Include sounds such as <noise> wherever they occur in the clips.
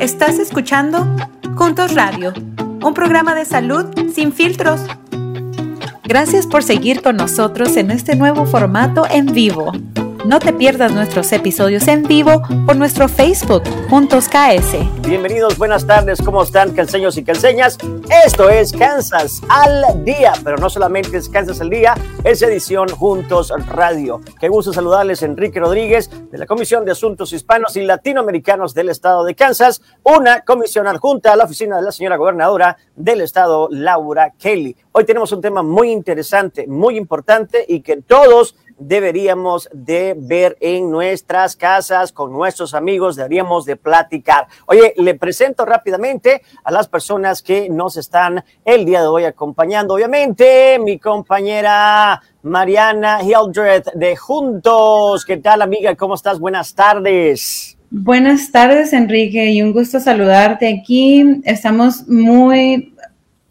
Estás escuchando Juntos Radio, un programa de salud sin filtros. Gracias por seguir con nosotros en este nuevo formato en vivo. No te pierdas nuestros episodios en vivo por nuestro Facebook, Juntos KS. Bienvenidos, buenas tardes, ¿cómo están, canseños y canseñas? Esto es Kansas al Día, pero no solamente es Kansas al Día, es edición Juntos Radio. Qué gusto saludarles, Enrique Rodríguez, de la Comisión de Asuntos Hispanos y Latinoamericanos del Estado de Kansas, una comisión adjunta a la oficina de la señora gobernadora del Estado, Laura Kelly. Hoy tenemos un tema muy interesante, muy importante y que todos deberíamos de ver en nuestras casas, con nuestros amigos, deberíamos de platicar. Oye, le presento rápidamente a las personas que nos están el día de hoy acompañando. Obviamente, mi compañera Mariana Hildred de Juntos. ¿Qué tal, amiga? ¿Cómo estás? Buenas tardes. Buenas tardes, Enrique, y un gusto saludarte aquí. Estamos muy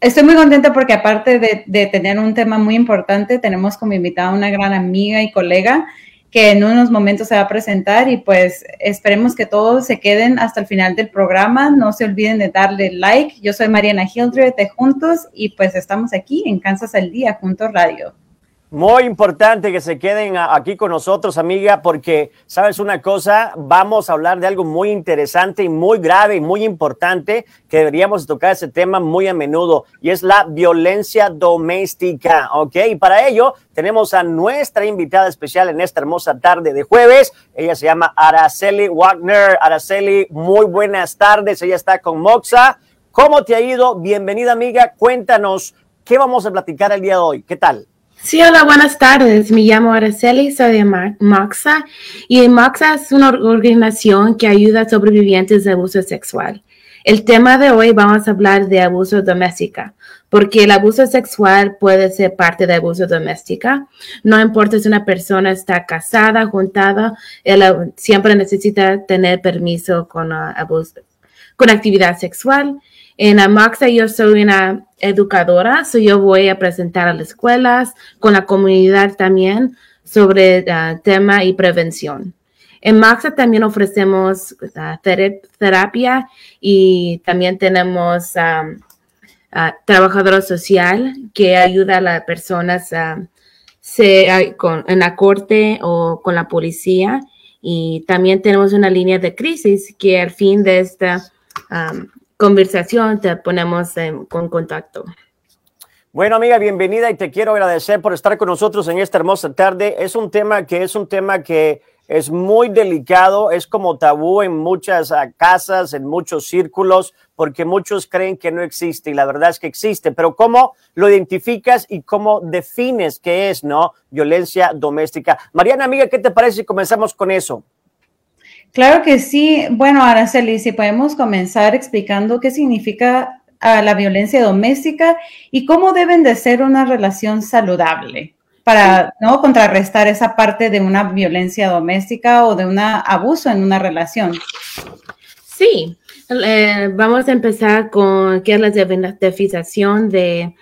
Estoy muy contenta porque aparte de, tener un tema muy importante, tenemos como invitada una gran amiga y colega que en unos momentos se va a presentar y pues esperemos que todos se queden hasta el final del programa. No se olviden de darle like. Yo soy Mariana Hildred de Juntos y pues estamos aquí en Kansas al Día, Juntos Radio. Muy importante que se queden aquí con nosotros, amiga, porque, ¿sabes una cosa? Vamos a hablar de algo muy interesante y muy grave y muy importante que deberíamos tocar ese tema muy a menudo y es la violencia doméstica, ¿ok? Y para ello tenemos a nuestra invitada especial en esta hermosa tarde de jueves. Ella se llama Araceli Wagner. Araceli, muy buenas tardes. Ella está con Moxa. ¿Cómo te ha ido? Bienvenida, amiga. Cuéntanos, ¿qué vamos a platicar el día de hoy? ¿Qué tal? Sí, hola, buenas tardes. Me llamo Araceli, soy de Moxa y Moxa es una organización que ayuda a sobrevivientes de abuso sexual. El tema de hoy vamos a hablar de abuso doméstico, porque el abuso sexual puede ser parte de abuso doméstico. No importa si una persona está casada, juntada, siempre necesita tener permiso con uh, abuso, con actividad sexual. En Moxa yo soy una educadora, so yo voy a presentar a las escuelas, con la comunidad también, sobre uh, tema y prevención. En Maxa también ofrecemos uh, terapia y también tenemos um, trabajador social que ayuda a las personas con, en la corte o con la policía. Y también tenemos una línea de crisis que al fin de esta conversación te ponemos en, con contacto. Bueno, amiga, bienvenida y te quiero agradecer por estar con nosotros en esta hermosa tarde. Es un tema que es un tema que es muy delicado, es como tabú en muchas ah, casas, en muchos círculos, porque muchos creen que no existe y la verdad es que existe. Pero ¿cómo lo identificas y cómo defines qué es, no? Violencia doméstica. Mariana, amiga, ¿qué te parece si comenzamos con eso? Claro que sí. Bueno, Araceli, si podemos comenzar explicando qué significa ah, la violencia doméstica y cómo deben de ser una relación saludable para no contrarrestar esa parte de una violencia doméstica o de un abuso en una relación. Sí, eh, vamos a empezar con qué es la definición de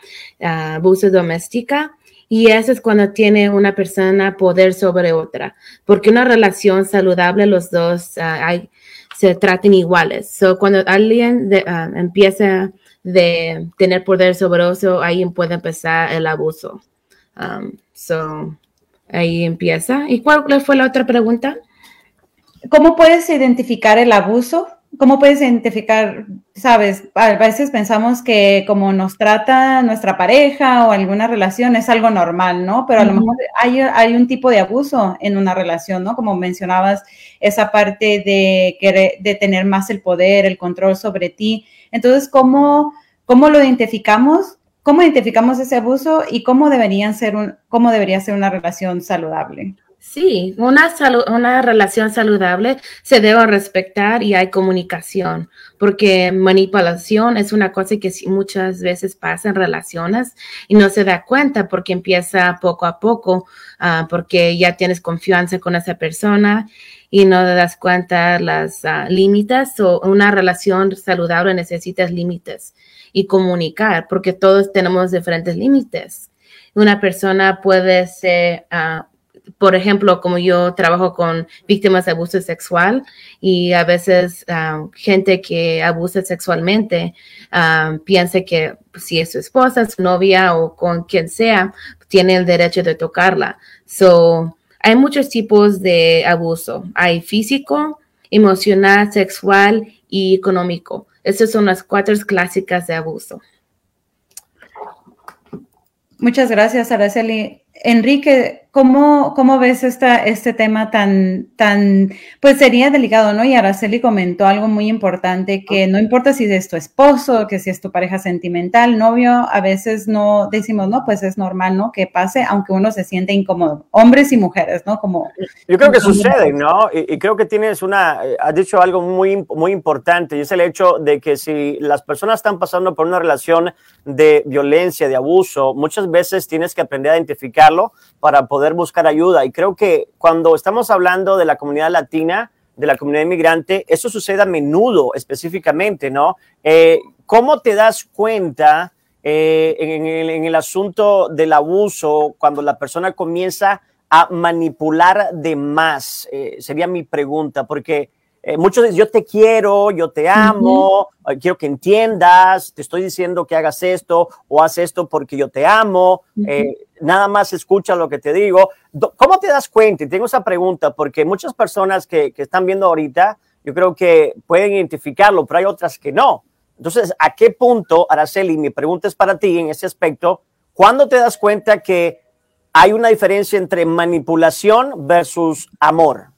ah, abuso doméstica. Y eso es cuando tiene una persona poder sobre otra, porque una relación saludable los dos uh, se traten iguales. So, cuando alguien ah, empieza de tener poder sobre otro, ahí puede empezar el abuso. Um, so, ahí empieza. ¿Y cuál fue la otra pregunta? ¿Cómo puedes identificar el abuso? ¿Cómo puedes identificar, sabes, a veces pensamos que como nos trata nuestra pareja o alguna relación es algo normal, ¿no? Pero a lo mejor hay, hay, un tipo de abuso en una relación, ¿no? Como mencionabas, esa parte de, querer, de tener más el poder, el control sobre ti. Entonces, ¿cómo, cómo lo identificamos? ¿Cómo identificamos ese abuso y cómo, deberían ser un, cómo debería ser una relación saludable? Sí, una, una relación saludable se debe respetar y hay comunicación, porque manipulación es una cosa que muchas veces pasa en relaciones y no se da cuenta porque empieza poco a poco, ah, porque ya tienes confianza con esa persona y no te das cuenta las uh, límites o una relación saludable necesitas límites y comunicar, porque todos tenemos diferentes límites. Una persona puede ser... Uh, por ejemplo, como yo trabajo con víctimas de abuso sexual y a veces um, gente que abusa sexualmente um, piensa que si es su esposa, su novia o con quien sea, tiene el derecho de tocarla. So, hay muchos tipos de abuso. Hay físico, emocional, sexual y económico. Esas son las cuatro clásicas de abuso. Muchas gracias, Araceli. Enrique, ¿cómo, cómo ves esta, este tema tan, tan, pues sería delicado, ¿no? Y Araceli comentó algo muy importante, que no importa si es tu esposo, que si es tu pareja sentimental, novio, a veces no decimos, no, pues es normal, ¿no? Que pase, aunque uno se siente incómodo, hombres y mujeres, ¿no? Como... Yo creo que sucede, ¿no? Y, creo que tienes una, eh, has dicho algo muy, muy importante, y es el hecho de que si las personas están pasando por una relación de violencia, de abuso, muchas veces tienes que aprender a identificarlo para poder buscar ayuda. Y creo que cuando estamos hablando de la comunidad latina, de la comunidad inmigrante, eso sucede a menudo específicamente, ¿no? Eh, ¿Cómo te das cuenta eh, en, el, asunto del abuso cuando la persona comienza a manipular de más? Eh, sería mi pregunta, porque eh, muchos dicen, yo te quiero, yo te amo, quiero que entiendas, te estoy diciendo que hagas esto o haz esto porque yo te amo, eh, nada más escucha lo que te digo. ¿Cómo te das cuenta? Y tengo esa pregunta porque muchas personas que, que están viendo ahorita, yo creo que pueden identificarlo, pero hay otras que no. Entonces, ¿a qué punto, Araceli, mi pregunta es para ti en ese aspecto, ¿cuándo te das cuenta que hay una diferencia entre manipulación versus amor?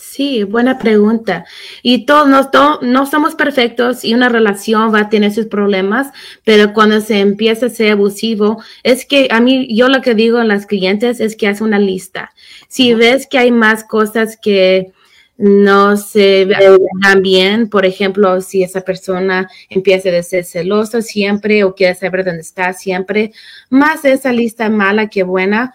Sí, buena pregunta. Y todos no, no somos perfectos y una relación va a tener sus problemas, pero cuando se empieza a ser abusivo, es que a mí, yo lo que digo a las clientes es que haz una lista. Si ves que hay más cosas que no se vean bien. Por ejemplo, si esa persona empieza a ser celoso siempre o quiere saber dónde está siempre, más esa lista mala que buena,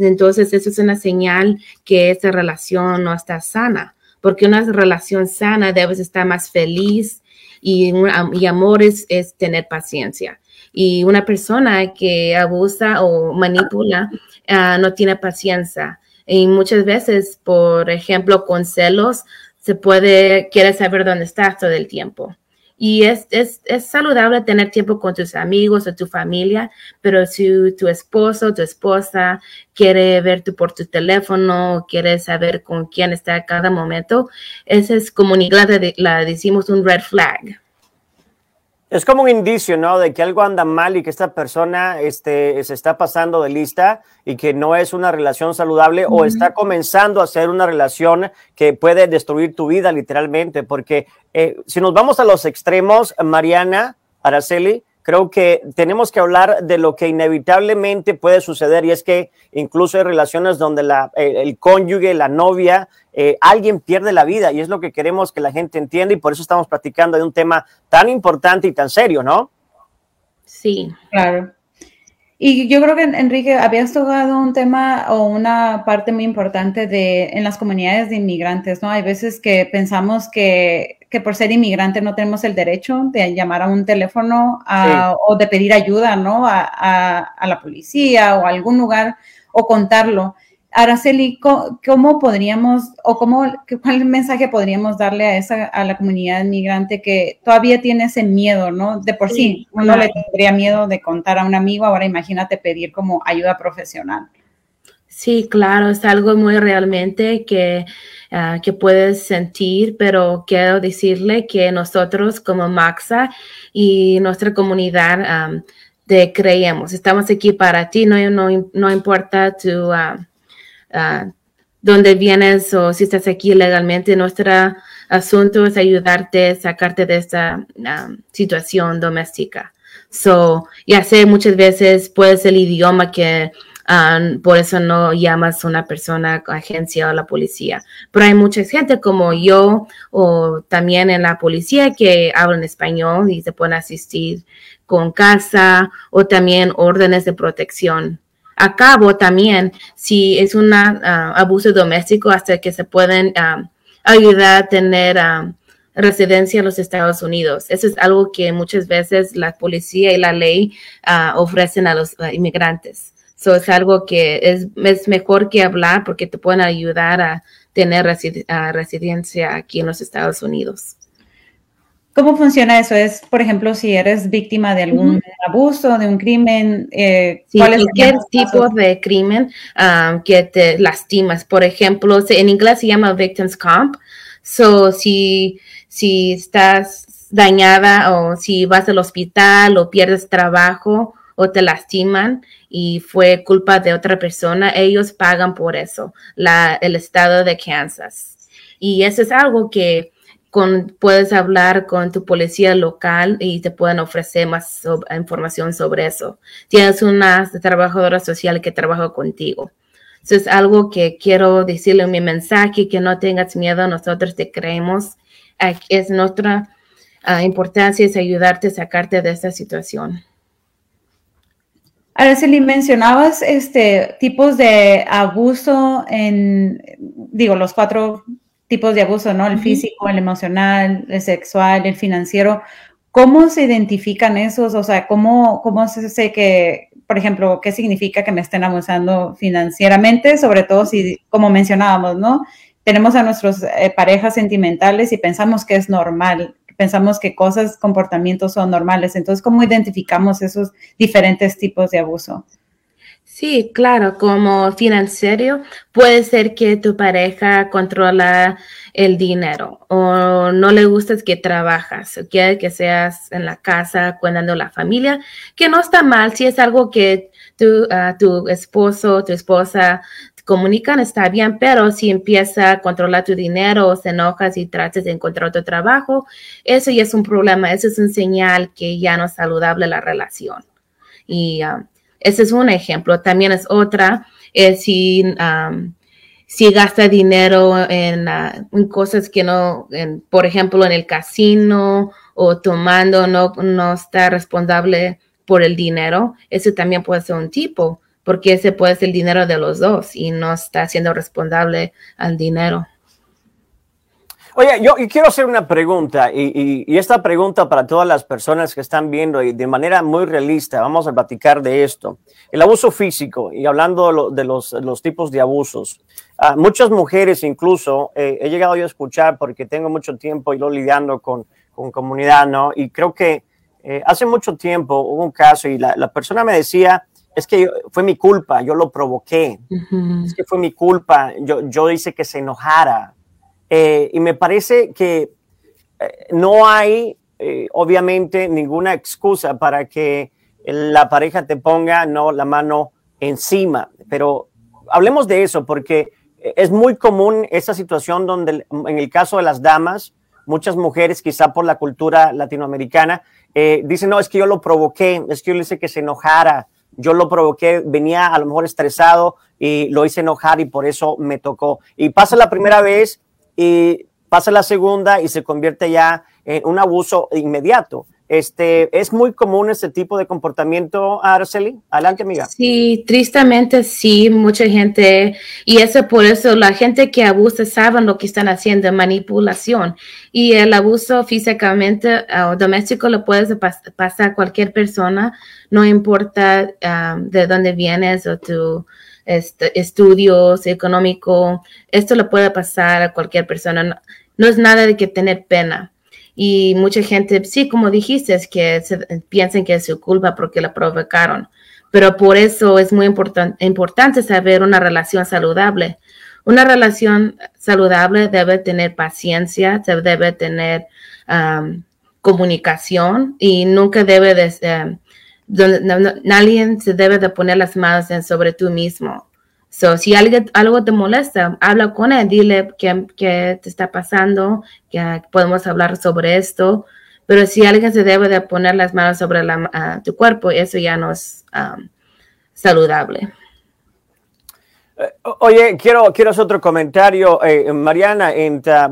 entonces eso es una señal que esa relación no está sana, porque una relación sana debe estar más feliz y, y amor es, tener paciencia. Y una persona que abusa o manipula ah, no tiene paciencia y muchas veces, por ejemplo, con celos, se puede, quiere saber dónde estás todo el tiempo. Y es, es, es, saludable tener tiempo con tus amigos o tu familia, pero si tu esposo o tu esposa quiere verte por tu teléfono, quiere saber con quién está a cada momento, esa es como en inglés la decimos un red flag. Es como un indicio, ¿no? De que algo anda mal y que esta persona este, se está pasando de lista y que no es una relación saludable o está comenzando a ser una relación que puede destruir tu vida literalmente. Porque eh, si nos vamos a los extremos, Mariana, Araceli, creo que tenemos que hablar de lo que inevitablemente puede suceder y es que incluso hay relaciones donde la, el cónyuge, la novia, eh, alguien pierde la vida y es lo que queremos que la gente entienda y por eso estamos platicando de un tema tan importante y tan serio, ¿no? Sí, claro. Y yo creo que, Enrique, habías tocado un tema o una parte muy importante de en las comunidades de inmigrantes, ¿no? Hay veces que pensamos que que por ser inmigrante no tenemos el derecho de llamar a un teléfono o de pedir ayuda, ¿no? A, la policía o a algún lugar o contarlo. Araceli, ¿cómo podríamos o cómo, cuál mensaje podríamos darle a esa a la comunidad inmigrante que todavía tiene ese miedo, ¿no? De por sí, uno le tendría miedo de contar a un amigo, ahora imagínate pedir como ayuda profesional. Sí, claro, es algo muy realmente que, ah, que puedes sentir, pero quiero decirle que nosotros como Maxa y nuestra comunidad te creemos, estamos aquí para ti, no, no, importa tu, uh, dónde vienes o si estás aquí legalmente, nuestro asunto es ayudarte, sacarte de esta situación doméstica. So, ya sé, muchas veces puede ser el idioma que por eso no llamas a una persona, agencia o la policía. Pero hay mucha gente como yo o también en la policía que hablan español y se pueden asistir con casa o también órdenes de protección. A cabo también, si es un ah, abuso doméstico, hasta que se pueden ayudar a tener residencia en los Estados Unidos. Eso es algo que muchas veces la policía y la ley ah, ofrecen a los ah, inmigrantes. So, es algo que es, es mejor que hablar porque te pueden ayudar a tener residencia aquí en los Estados Unidos. ¿Cómo funciona eso? Es, por ejemplo, si eres víctima de algún abuso, de un crimen, eh, cualquier tipo de crimen um, que te lastimas. Por ejemplo, en inglés se llama victims comp. So, si, si estás dañada o si vas al hospital o pierdes trabajo o te lastiman y fue culpa de otra persona, ellos pagan por eso, el estado de Kansas. Y eso es algo que puedes hablar con tu policía local y te pueden ofrecer más información sobre eso. Tienes una trabajadora social que trabaja contigo. Eso es algo que quiero decirle en mi mensaje, que no tengas miedo, nosotros te creemos. Es nuestra ah, importancia es ayudarte a sacarte de esta situación. Araceli, mencionabas este tipos de abuso en, digo, los cuatro tipos de abuso, ¿no? El físico, el emocional, el sexual, el financiero. ¿Cómo se identifican esos? O sea, ¿cómo, cómo se sé que, por ejemplo, qué significa que me estén abusando financieramente? Sobre todo si, como mencionábamos, ¿no? Tenemos a nuestras eh, parejas sentimentales y pensamos que es normal, pensamos que cosas, comportamientos son normales. Entonces, ¿cómo identificamos esos diferentes tipos de abuso? Sí, claro, como financiero puede ser que tu pareja controla el dinero o no le gusta que trabajas o quiere que seas en la casa cuidando la familia, que no está mal si es algo que tu, uh, tu esposo, tu esposa comunican, está bien, pero si empieza a controlar tu dinero o se enojas y tratas de encontrar otro trabajo, eso ya es un problema, eso es un señal que ya no es saludable la relación. Y uh, ese es un ejemplo. También es otra, si, si gasta dinero en, cosas que no, por ejemplo, en el casino o tomando, no, no está responsable por el dinero. Ese también puede ser un tipo, porque ese puede ser el dinero de los dos y no está siendo responsable al dinero. Oye, yo quiero hacer una pregunta y, esta pregunta para todas las personas que están viendo y de manera muy realista, vamos a platicar de esto. El abuso físico y hablando de los, tipos de abusos. Ah, muchas mujeres incluso, eh, he llegado yo a escuchar porque tengo mucho tiempo y lo lidiando con, comunidad, ¿no? Y creo que eh, hace mucho tiempo hubo un caso y la, persona me decía, es que fue mi culpa, yo lo provoqué, es que fue mi culpa, yo, yo hice que se enojara. Eh, y me parece que eh, no hay, eh, obviamente, ninguna excusa para que la pareja te ponga no la mano encima. Pero hablemos de eso, porque es muy común esa situación donde, en el caso de las damas, muchas mujeres, quizá por la cultura latinoamericana, dicen, no, es que yo lo provoqué, es que yo le hice que se enojara, yo lo provoqué, venía a lo mejor estresado y lo hice enojar y por eso me tocó. Y pasa la primera vez y pasa la segunda y se convierte ya en un abuso inmediato. Este, ¿Es muy común este tipo de comportamiento, Araceli? Adelante, amiga. Sí, tristemente sí, mucha gente, y eso por eso la gente que abusa saben lo que están haciendo, manipulación. Y el abuso físicamente o doméstico lo puedes pasar a cualquier persona, no importa ah, de dónde vienes o tu este, estudios, económico, esto le puede pasar a cualquier persona. No, es nada de que tener pena. Y mucha gente, sí, como dijiste, es que piensen que es su culpa porque la provocaron. Pero por eso es muy importante saber una relación saludable. Una relación saludable debe tener paciencia, debe tener comunicación y nunca debe de, eh, nadie se debe de poner las manos en sobre tú mismo. So, si alguien, algo te molesta, habla con él, dile qué, te está pasando, que podemos hablar sobre esto. Pero si alguien se debe de poner las manos sobre la, tu cuerpo, eso ya no es um, saludable. Eh, oye, quiero, quiero otro comentario. Eh, Mariana,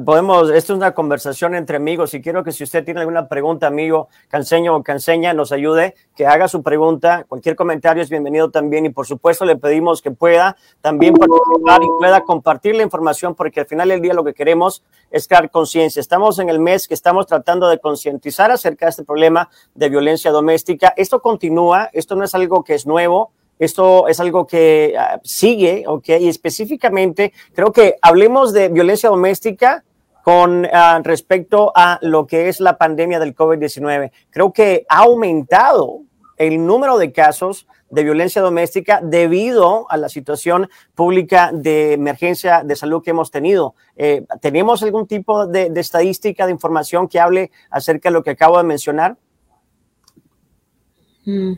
podemos, esto es una conversación entre amigos y quiero que si usted tiene alguna pregunta, amigo, canseño o canseña, nos ayude, que haga su pregunta. Cualquier comentario es bienvenido también y por supuesto le pedimos que pueda también participar y pueda compartir la información porque al final del día lo que queremos es crear conciencia. Estamos en el mes que estamos tratando de concientizar acerca de este problema de violencia doméstica. Esto continúa, esto no es algo que es nuevo Esto es algo que ah, sigue, ¿ok? Y específicamente, creo que hablemos de violencia doméstica con ah, respecto a lo que es la pandemia del COVID-19. Creo que ha aumentado el número de casos de violencia doméstica debido a la situación pública de emergencia de salud que hemos tenido. Eh, ¿Tenemos algún tipo de, estadística, de información que hable acerca de lo que acabo de mencionar? Mm.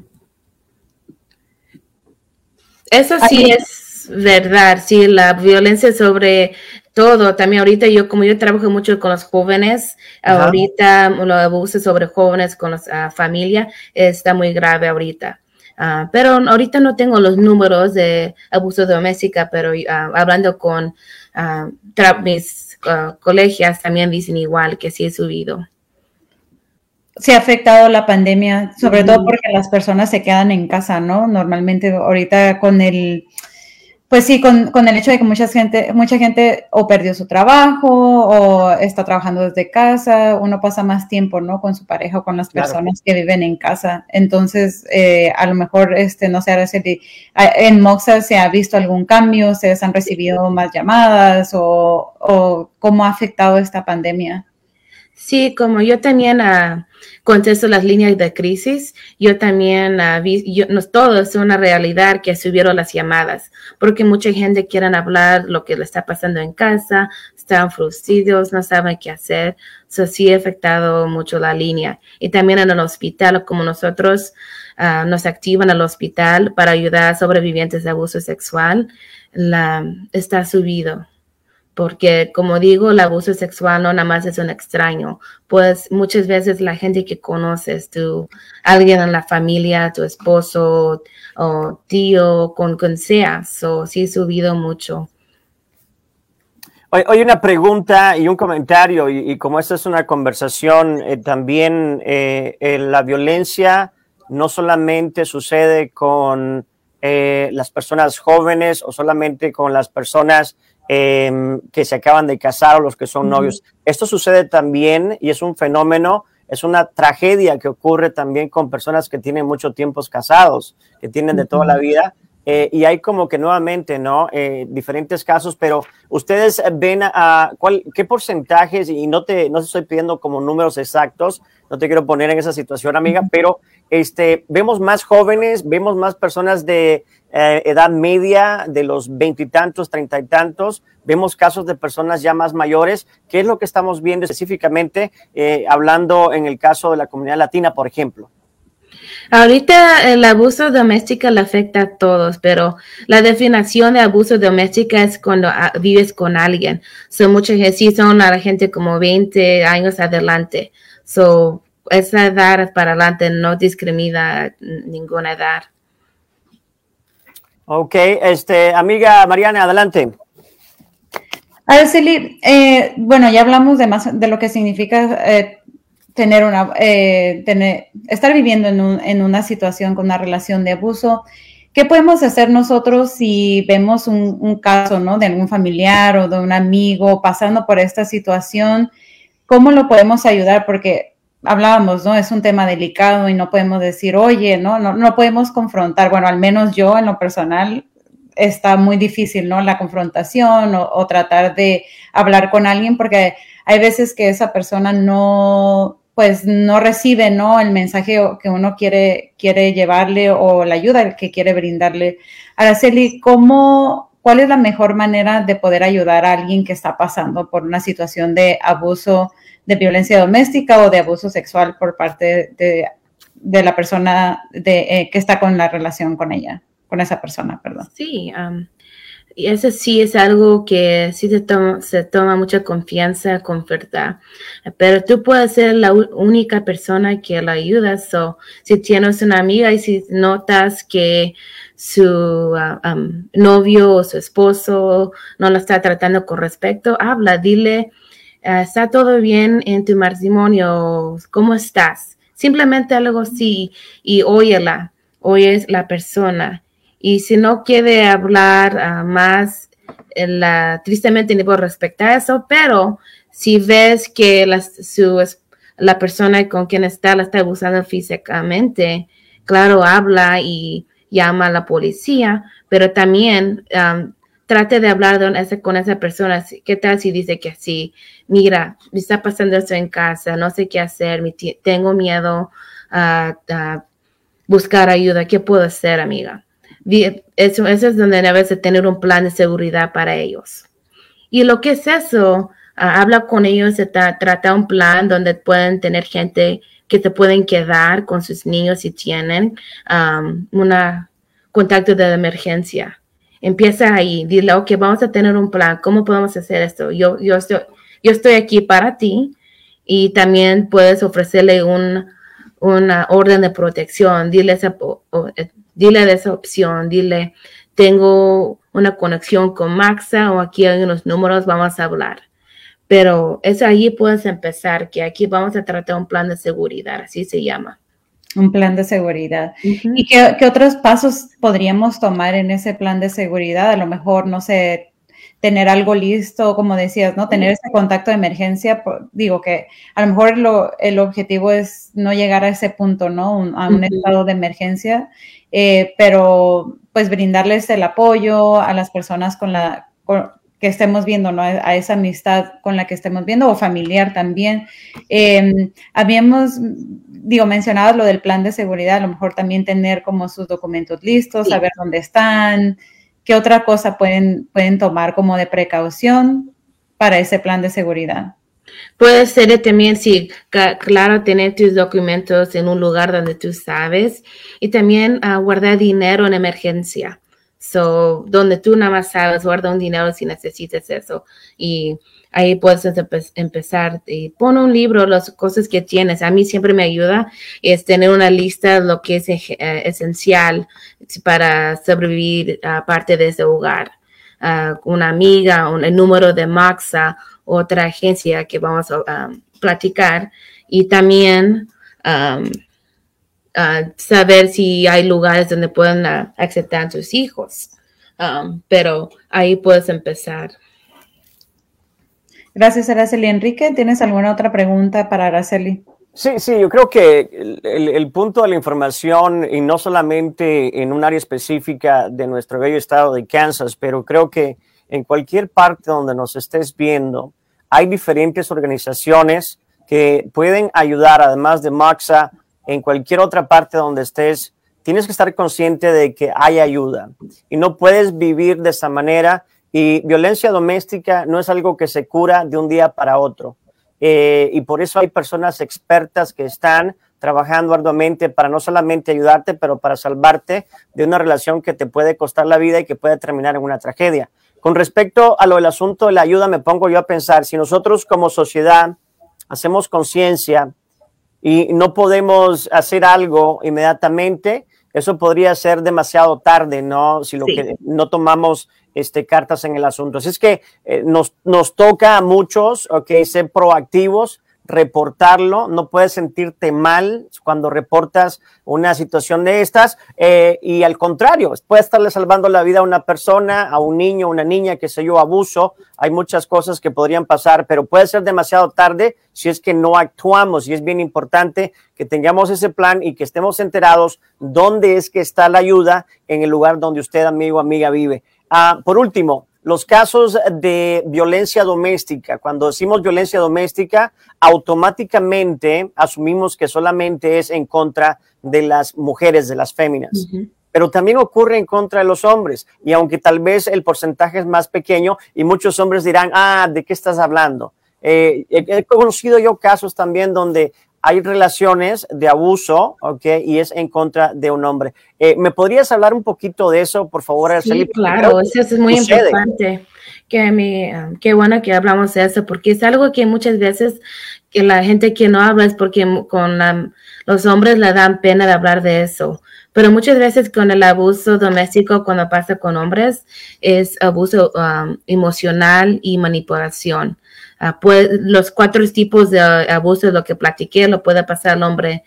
Eso sí es verdad, sí, la violencia sobre todo. También ahorita yo, como yo trabajo mucho con los jóvenes, ahorita los abusos sobre jóvenes con la familia está muy grave ahorita. Ah, pero ahorita no tengo los números de abuso doméstico, pero ah, hablando con uh, mis colegias también dicen igual que sí he subido. Sí ha afectado la pandemia, sobre todo porque las personas se quedan en casa, ¿no? Normalmente ahorita con el pues sí, con, con, el hecho de que mucha gente, mucha gente o perdió su trabajo o está trabajando desde casa, uno pasa más tiempo, ¿no? Con su pareja o con las personas que viven en casa. Entonces, eh, a lo mejor, este, no sé, en Moxa se ha visto algún cambio, se han recibido más llamadas o, o cómo ha afectado esta pandemia. Sí, como yo también uh, contesto las líneas de crisis, yo también uh, vi, yo, no, todo es una realidad que subieron las llamadas, porque mucha gente quiere hablar lo que le está pasando en casa, están frustrados, no saben qué hacer. Eso sí ha afectado mucho la línea. Y también en el hospital, como nosotros uh, nos activan al hospital para ayudar a sobrevivientes de abuso sexual, la, está subido porque como digo, el abuso sexual no nada más es un extraño, pues muchas veces la gente que conoces, tú, alguien en la familia, tu esposo o tío, con quien seas, o sí he subido mucho. Hoy, una pregunta y un comentario, y, como esta es una conversación, eh, también eh, la violencia no solamente sucede con eh, las personas jóvenes o solamente con las personas Em, que se acaban de casar o los que son novios. Esto sucede también y es un fenómeno, es una tragedia que ocurre también con personas que tienen mucho tiempo casados, que tienen de toda la vida. Eh, y hay como que nuevamente, ¿no? Eh, diferentes casos, pero ustedes ven a, cuál, qué porcentajes, y no te, no te estoy pidiendo como números exactos, no te quiero poner en esa situación, amiga, pero este, vemos más jóvenes, vemos más personas de eh, edad media, de los veintitantos, treinta y tantos, vemos casos de personas ya más mayores. ¿Qué es lo que estamos viendo específicamente, eh, hablando en el caso de la comunidad latina, por ejemplo? Ahorita el abuso doméstico le afecta a todos, pero la definición de abuso doméstico es cuando ah, vives con alguien. So, mucha gente sí son a la gente como 20 años adelante. So, esa edad para adelante no discrimina ninguna edad. Ok, este, amiga Mariana, adelante. Araceli, eh, bueno, ya hablamos de más de lo que significa eh, tener una, eh, tener, estar viviendo en, una situación con una relación de abuso. ¿Qué podemos hacer nosotros si vemos un, un, caso, ¿no? De algún familiar o de un amigo pasando por esta situación? ¿Cómo lo podemos ayudar? Porque hablábamos, ¿no? Es un tema delicado y no podemos decir, oye, ¿no? No, no podemos confrontar. Bueno, al menos yo en lo personal está muy difícil, ¿no? La confrontación o, tratar de hablar con alguien porque hay veces que esa persona no, pues no recibe, ¿no? El mensaje que uno quiere, quiere llevarle o la ayuda que quiere brindarle. Araceli, ¿cómo, cuál es la mejor manera de poder ayudar a alguien que está pasando por una situación de abuso de violencia doméstica o de abuso sexual por parte de, la persona de, eh, que está con la relación con ella, con esa persona, perdón. Sí, y eso sí es algo que sí se toma, se toma mucha confianza con. Pero tú puedes ser la única persona que la ayuda. So, si tienes una amiga y si notas que su ah, novio o su esposo no la está tratando con respeto, habla, dile ¿está todo bien en tu matrimonio? ¿Cómo estás? Simplemente algo así y óyela, oyes la persona. Y si no quiere hablar ah, más, eh, la, tristemente no puedo respetar eso, pero si ves que la, la persona con quien está la está abusando físicamente, claro, habla y llama a la policía, pero también trate de hablar con esa persona. ¿Qué tal si dice que sí? Mira, me está pasando esto en casa, no sé qué hacer, tengo miedo a, buscar ayuda. ¿Qué puedo hacer, amiga? Eso, es donde debes de tener un plan de seguridad para ellos. Y lo que es eso, habla con ellos, se trata un plan donde pueden tener gente que te pueden quedar con sus niños si tienen un contacto de emergencia. Empieza ahí, dile, ok, vamos a tener un plan, ¿cómo podemos hacer esto? Yo, yo, estoy, yo estoy aquí para ti y también puedes ofrecerle un, una orden de protección, dile, esa, eh, dile de esa opción, dile, tengo una conexión con Maxa o aquí hay unos números, vamos a hablar. Pero es ahí puedes empezar, que aquí vamos a tratar un plan de seguridad, así se llama. Un plan de seguridad. ¿Y qué, otros pasos podríamos tomar en ese plan de seguridad? A lo mejor, no sé, tener algo listo, como decías, ¿no? Tener ese contacto de emergencia, digo que a lo mejor el objetivo es no llegar a ese punto, ¿no? a un estado de emergencia, eh, pero pues brindarles el apoyo a las personas con la, que estemos viendo, ¿no? A esa amistad con la que estemos viendo o familiar también. Em, habíamos, digo, mencionado lo del plan de seguridad, a lo mejor también tener como sus documentos listos, saber dónde están, qué otra cosa pueden, pueden tomar como de precaución para ese plan de seguridad. Puede ser también, sí, claro, tener tus documentos en un lugar donde tú sabes y también ah, guardar dinero en emergencia. So, donde tú nada más sabes, guarda un dinero si necesitas eso. Y ahí puedes empezar. Y pon un libro, las cosas que tienes. A mí siempre me ayuda es tener una lista de lo que es eh, esencial para sobrevivir aparte de ese hogar. Ah, una amiga, un, número de Maxa, otra agencia que vamos a platicar. Y también saber si hay lugares donde pueden uh, aceptar a sus hijos. Um, pero ahí puedes empezar. Gracias, Araceli. Enrique, ¿tienes alguna otra pregunta para Araceli? Sí, sí, yo creo que el, punto de la información, y no solamente en un área específica de nuestro bello estado de Kansas, pero creo que en cualquier parte donde nos estés viendo, hay diferentes organizaciones que pueden ayudar, además de Maxa, en cualquier otra parte donde estés, tienes que estar consciente de que hay ayuda y no puedes vivir de esa manera. Y violencia doméstica no es algo que se cura de un día para otro. Eh, y por eso hay personas expertas que están trabajando arduamente para no solamente ayudarte, pero para salvarte de una relación que te puede costar la vida y que puede terminar en una tragedia. Con respecto a lo del asunto de la ayuda, me pongo yo a pensar, si nosotros como sociedad hacemos conciencia y no podemos hacer algo inmediatamente, eso podría ser demasiado tarde, ¿no? Si lo que no tomamos este, cartas en el asunto. Así es que eh, nos, nos toca a muchos, ok, ser proactivos, reportarlo, no puedes sentirte mal cuando reportas una situación de estas eh, y al contrario, puede estarle salvando la vida a una persona, a un niño, una niña, que sé yo, abuso, hay muchas cosas que podrían pasar, pero puede ser demasiado tarde si es que no actuamos y es bien importante que tengamos ese plan y que estemos enterados dónde es que está la ayuda en el lugar donde usted, amigo amiga, vive. Ah, por último, los casos de violencia doméstica, cuando decimos violencia doméstica, automáticamente asumimos que solamente es en contra de las mujeres, de las féminas. Pero también ocurre en contra de los hombres. Y aunque tal vez el porcentaje es más pequeño y muchos hombres dirán, ah, ¿de qué estás hablando? Eh, he conocido yo casos también donde hay relaciones de abuso, ¿ok? Y es en contra de un hombre. Eh, ¿Me podrías hablar un poquito de eso, por favor? Sí, claro, eso es muy importante. Que me, ah, qué bueno que hablamos de eso, porque es algo que muchas veces que la gente que no habla es porque con los hombres le dan pena de hablar de eso. Pero muchas veces con el abuso doméstico, cuando pasa con hombres, es abuso ah, emocional y manipulación. Ah, los cuatro tipos de abuso, lo que platiqué, lo puede pasar al hombre,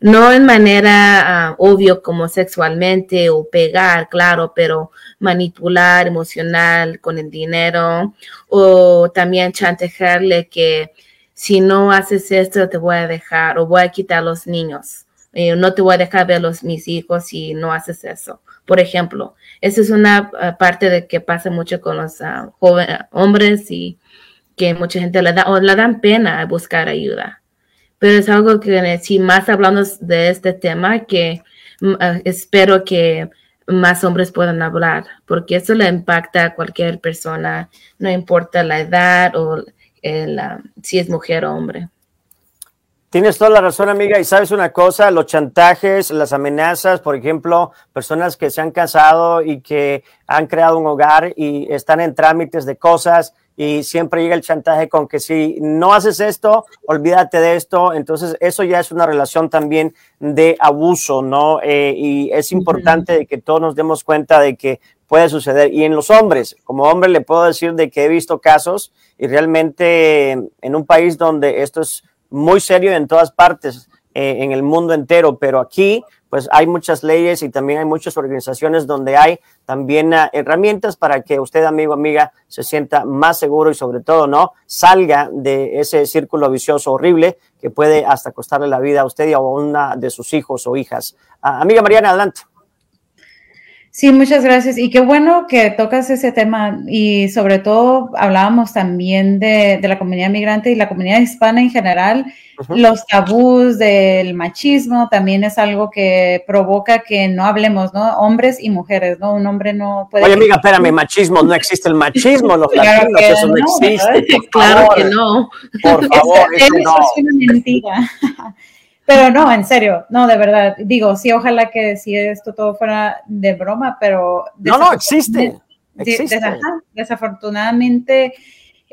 no en manera uh, obvio como sexualmente o pegar, claro, pero manipular emocional con el dinero o también chantajearle que si no haces esto te voy a dejar o voy a quitar los niños. Eh, no te voy a dejar ver los mis hijos si no haces eso. por ejemplo. Esa es una ah, parte de que pasa mucho con los ah, jóvenes hombres y que mucha gente le da o le dan pena buscar ayuda. Pero es algo que si más hablando de este tema que mm, espero que más hombres puedan hablar, porque eso le impacta a cualquier persona, no importa la edad o si es mujer o hombre. Tienes toda la razón, amiga. Y sabes una cosa, los chantajes, las amenazas, por ejemplo, personas que se han casado y que han creado un hogar y están en trámites de cosas y siempre llega el chantaje con que si no haces esto, olvídate de esto. Entonces, eso ya es una relación también de abuso, ¿no? Eh, y es importante que todos nos demos cuenta de que puede suceder. Y en los hombres, como hombre, le puedo decir de que he visto casos y realmente en un país donde esto es muy serio en todas partes, eh, en el mundo entero, pero aquí pues hay muchas leyes y también hay muchas organizaciones donde hay también uh, herramientas para que usted, amigo, amiga, se sienta más seguro y sobre todo, ¿no? Salga de ese círculo vicioso horrible que puede hasta costarle la vida a usted y a una de sus hijos o hijas. Uh, amiga Mariana, adelante. Sí, muchas gracias. Y qué bueno que tocas ese tema y sobre todo hablábamos también de, la comunidad migrante y la comunidad hispana en general. Los tabús del machismo también es algo que provoca que no hablemos, ¿no? Hombres y mujeres, ¿no? Un hombre no puede... Oye, amiga, espérame, machismo, no existe el machismo, los claro latinos, eso no, existe. Claro que no. Por <laughs> favor, eso, no. es una mentira. <laughs> Pero no, en serio, no, de verdad. Digo, sí, ojalá que si esto todo fuera de broma, pero... No, no, existe. existe. desafortunadamente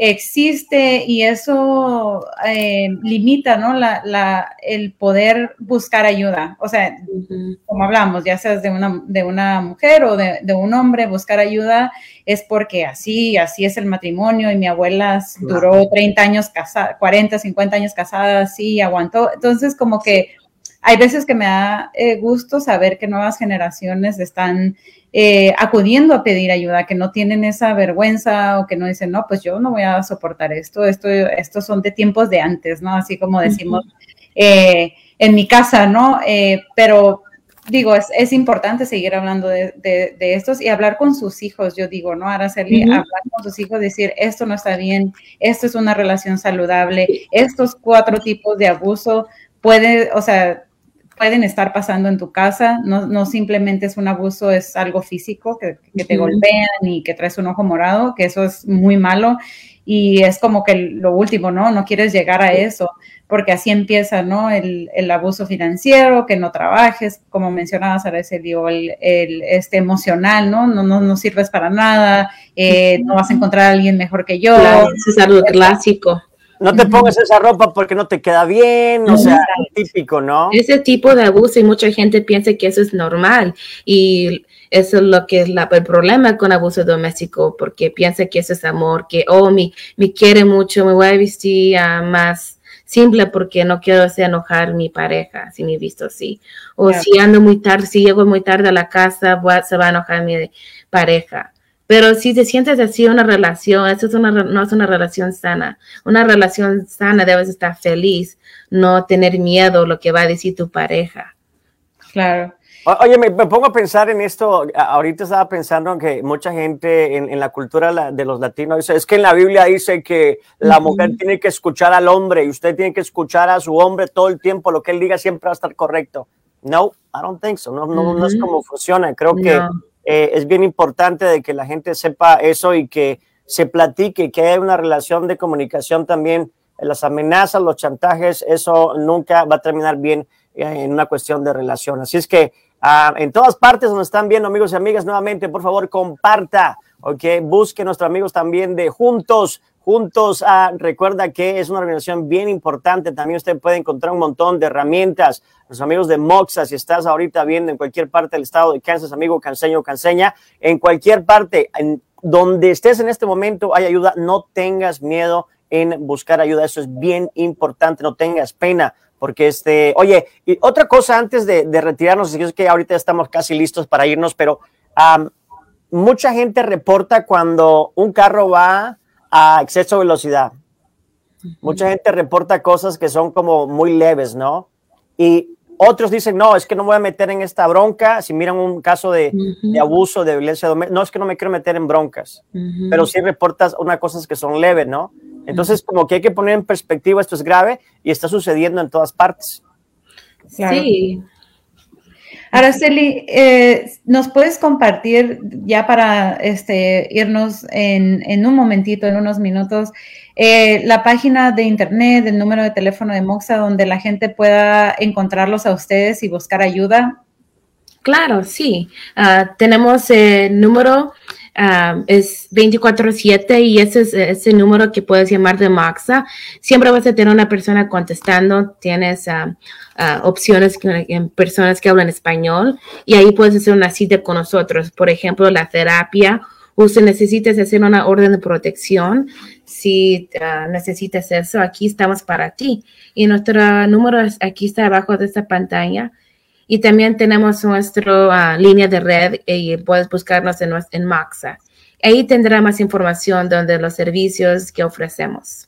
existe y eso eh, limita, ¿no? La, la, el poder buscar ayuda. O sea, como hablamos, ya seas de una, de una mujer o de, de, un hombre, buscar ayuda es porque así, así es el matrimonio y mi abuela duró 30 años casada, 40, 50 años casada, así, aguantó. Entonces, como que hay veces que me da eh, gusto saber que nuevas generaciones están eh, acudiendo a pedir ayuda, que no tienen esa vergüenza o que no dicen, no, pues yo no voy a soportar esto, esto estos son de tiempos de antes, ¿no? Así como decimos eh, en mi casa, ¿no? pero digo, es, es, importante seguir hablando de, de, estos y hablar con sus hijos, yo digo, ¿no? Araceli, hablar con sus hijos, decir, esto no está bien, esto es una relación saludable, estos cuatro tipos de abuso puede, o sea, pueden estar pasando en tu casa, no, no simplemente es un abuso, es algo físico, que, te golpean y que traes un ojo morado, que eso es muy malo y es como que lo último, ¿no? No quieres llegar a eso, porque así empieza, ¿no? El, el abuso financiero, que no trabajes, como mencionabas a veces, digo, el, el, este emocional, ¿no? No, no, no sirves para nada, eh, no vas a encontrar a alguien mejor que yo. Claro, es algo clásico no te pongas esa ropa porque no te queda bien, o sea, típico, ¿no? Ese tipo de abuso y mucha gente piensa que eso es normal y eso es lo que es el problema con abuso doméstico, porque piensa que eso es amor, que, oh, me, me quiere mucho, me voy a vestir más simple porque no quiero hacer enojar a mi pareja, si me he visto así. O si ando muy tarde, si llego muy tarde a la casa, se va a enojar mi pareja. Pero si te sientes así una relación, eso es una, no es una relación sana. Una relación sana debes estar feliz, no tener miedo lo que va a decir tu pareja. Claro. Oye, me, pongo a pensar en esto. Ahorita estaba pensando que mucha gente en, la cultura de los latinos dice, es que en la Biblia dice que la mujer tiene que escuchar al hombre y usted tiene que escuchar a su hombre todo el tiempo, lo que él diga siempre va a estar correcto. No, I don't think so. No, no, no es como funciona. Creo que eh, es bien importante de que la gente sepa eso y que se platique, que haya una relación de comunicación también. Las amenazas, los chantajes, eso nunca va a terminar bien eh, en una cuestión de relación. Así es que ah, en todas partes donde están viendo, amigos y amigas, nuevamente, por favor, comparta, ok, busque nuestros amigos también de Juntos Juntos, ah, recuerda que es una organización bien importante. También usted puede encontrar un montón de herramientas. Los amigos de Moxa, si estás ahorita viendo en cualquier parte del estado de Kansas, amigo canseño canseña, en cualquier parte, en donde estés en este momento, hay ayuda. No tengas miedo en buscar ayuda. Eso es bien importante. No tengas pena. Porque este, oye, otra cosa antes de, retirarnos, es que ahorita estamos casi listos para irnos, pero mucha gente reporta cuando un carro va a exceso de velocidad. Mucha gente reporta cosas que son como muy leves, ¿no? Y Otros dicen, no, es que no me voy a meter en esta bronca. Si miran un caso de, abuso, de violencia doméstica, no es que no me quiero meter en broncas, pero sí reportas unas cosas que son leves, ¿no? Entonces, como que hay que poner en perspectiva, esto es grave y está sucediendo en todas partes. Sí. Araceli, eh, ¿nos puedes compartir ya para este, irnos en, un momentito, en unos minutos, eh, la página de internet, el número de teléfono de Moxa, donde la gente pueda encontrarlos a ustedes y buscar ayuda? Claro, sí. Ah, tenemos el número, uh, es 24-7 y ese es ese número que puedes llamar de Moxa. Siempre vas a tener una persona contestando, tienes uh, opciones en personas que hablan español y ahí puedes hacer una cita con nosotros. Por ejemplo, la terapia o si necesitas hacer una orden de protección, si ah, necesitas eso, aquí estamos para ti. Y nuestro número aquí está abajo de esta pantalla. Y también tenemos nuestra ah, línea de red y puedes buscarnos en, en Maxa. Ahí tendrá más información donde los servicios que ofrecemos.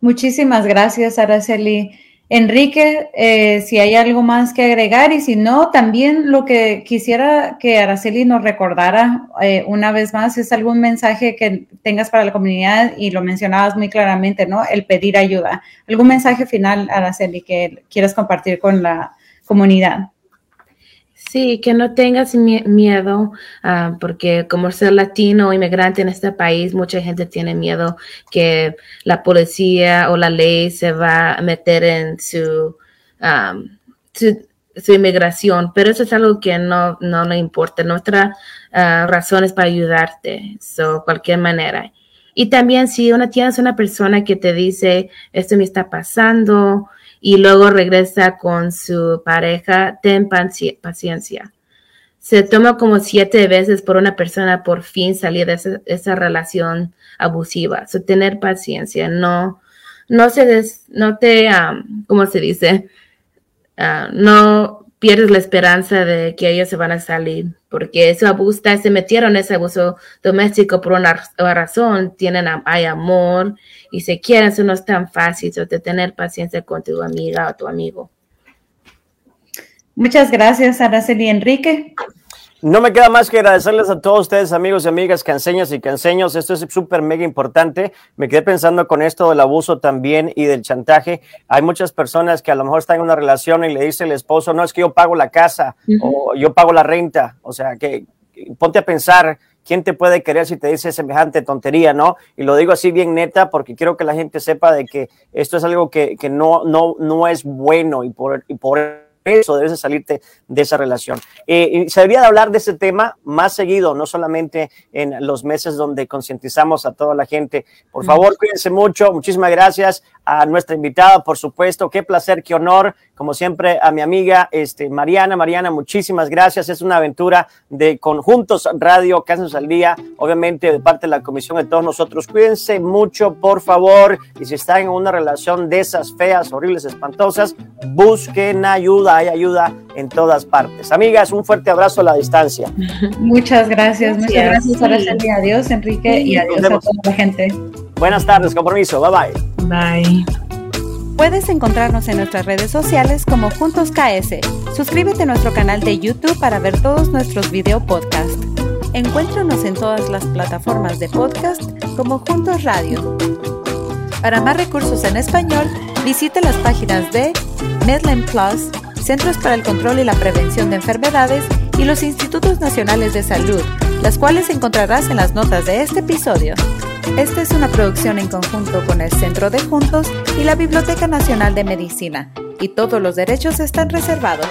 Muchísimas gracias, Araceli. Enrique, eh, si hay algo más que agregar y si no, también lo que quisiera que Araceli nos recordara eh, una vez más es algún mensaje que tengas para la comunidad y lo mencionabas muy claramente, ¿no? El pedir ayuda. ¿Algún mensaje final, Araceli, que quieras compartir con la comunidad? Sí, que no tengas miedo, ah, porque como ser latino o inmigrante en este país, mucha gente tiene miedo que la policía o la ley se va a meter en su, su, inmigración, pero eso es algo que no, no le importa. Nuestra uh, razón es para ayudarte, de cualquier manera. Y también si una, tienes una persona que te dice, esto me está pasando, y luego regresa con su pareja, ten paciencia. Se toma como siete veces por una persona por fin salir de esa, relación abusiva. So, tener paciencia, no, no se des, no te, ¿cómo se dice? Ah, no pierdes la esperanza de que ellos se van a salir, porque eso abuso, se metieron en ese abuso doméstico por una razón, tienen, hay amor y se quieren, eso no es tan fácil, de tener paciencia con tu amiga o tu amigo. Muchas gracias, Araceli Enrique. No me queda más que agradecerles a todos ustedes, amigos y amigas, que enseñas y que enseños. Esto es súper mega importante. Me quedé pensando con esto del abuso también y del chantaje. Hay muchas personas que a lo mejor están en una relación y le dice el esposo, no, es que yo pago la casa o yo pago la renta. O sea, que ponte a pensar ¿quién te puede querer si te dice semejante tontería, no? Y lo digo así bien neta porque quiero que la gente sepa de que esto es algo que, que no, no, no es bueno y por, y por eso debes salirte de esa relación. Eh, y se debería de hablar de ese tema más seguido, no solamente en los meses donde concientizamos a toda la gente. Por favor, cuídense mucho. Muchísimas gracias a nuestra invitada, por supuesto. Qué placer, qué honor. Como siempre, a mi amiga este, Mariana. Mariana, muchísimas gracias. Es una aventura de Conjuntos Radio, Casos al Día, obviamente de parte de la comisión de todos nosotros. Cuídense mucho, por favor. Y si están en una relación de esas feas, horribles, espantosas, busquen ayuda. Hay ayuda en todas partes. Amigas, un fuerte abrazo a la distancia. <laughs> Muchas gracias. Muchas gracias, Araceli. Adiós, Enrique, y adiós a toda la gente. Buenas tardes, compromiso. Bye bye. Bye. Puedes encontrarnos en nuestras redes sociales como Juntos KS. Suscríbete a nuestro canal de YouTube para ver todos nuestros video podcasts. Encuéntranos en todas las plataformas de podcast como Juntos Radio. Para más recursos en español, visite las páginas de Medline Plus, Centros para el Control y la Prevención de Enfermedades y los Institutos Nacionales de Salud, las cuales encontrarás en las notas de este episodio. Esta es una producción en conjunto con el Centro de Juntos y la Biblioteca Nacional de Medicina, y todos los derechos están reservados.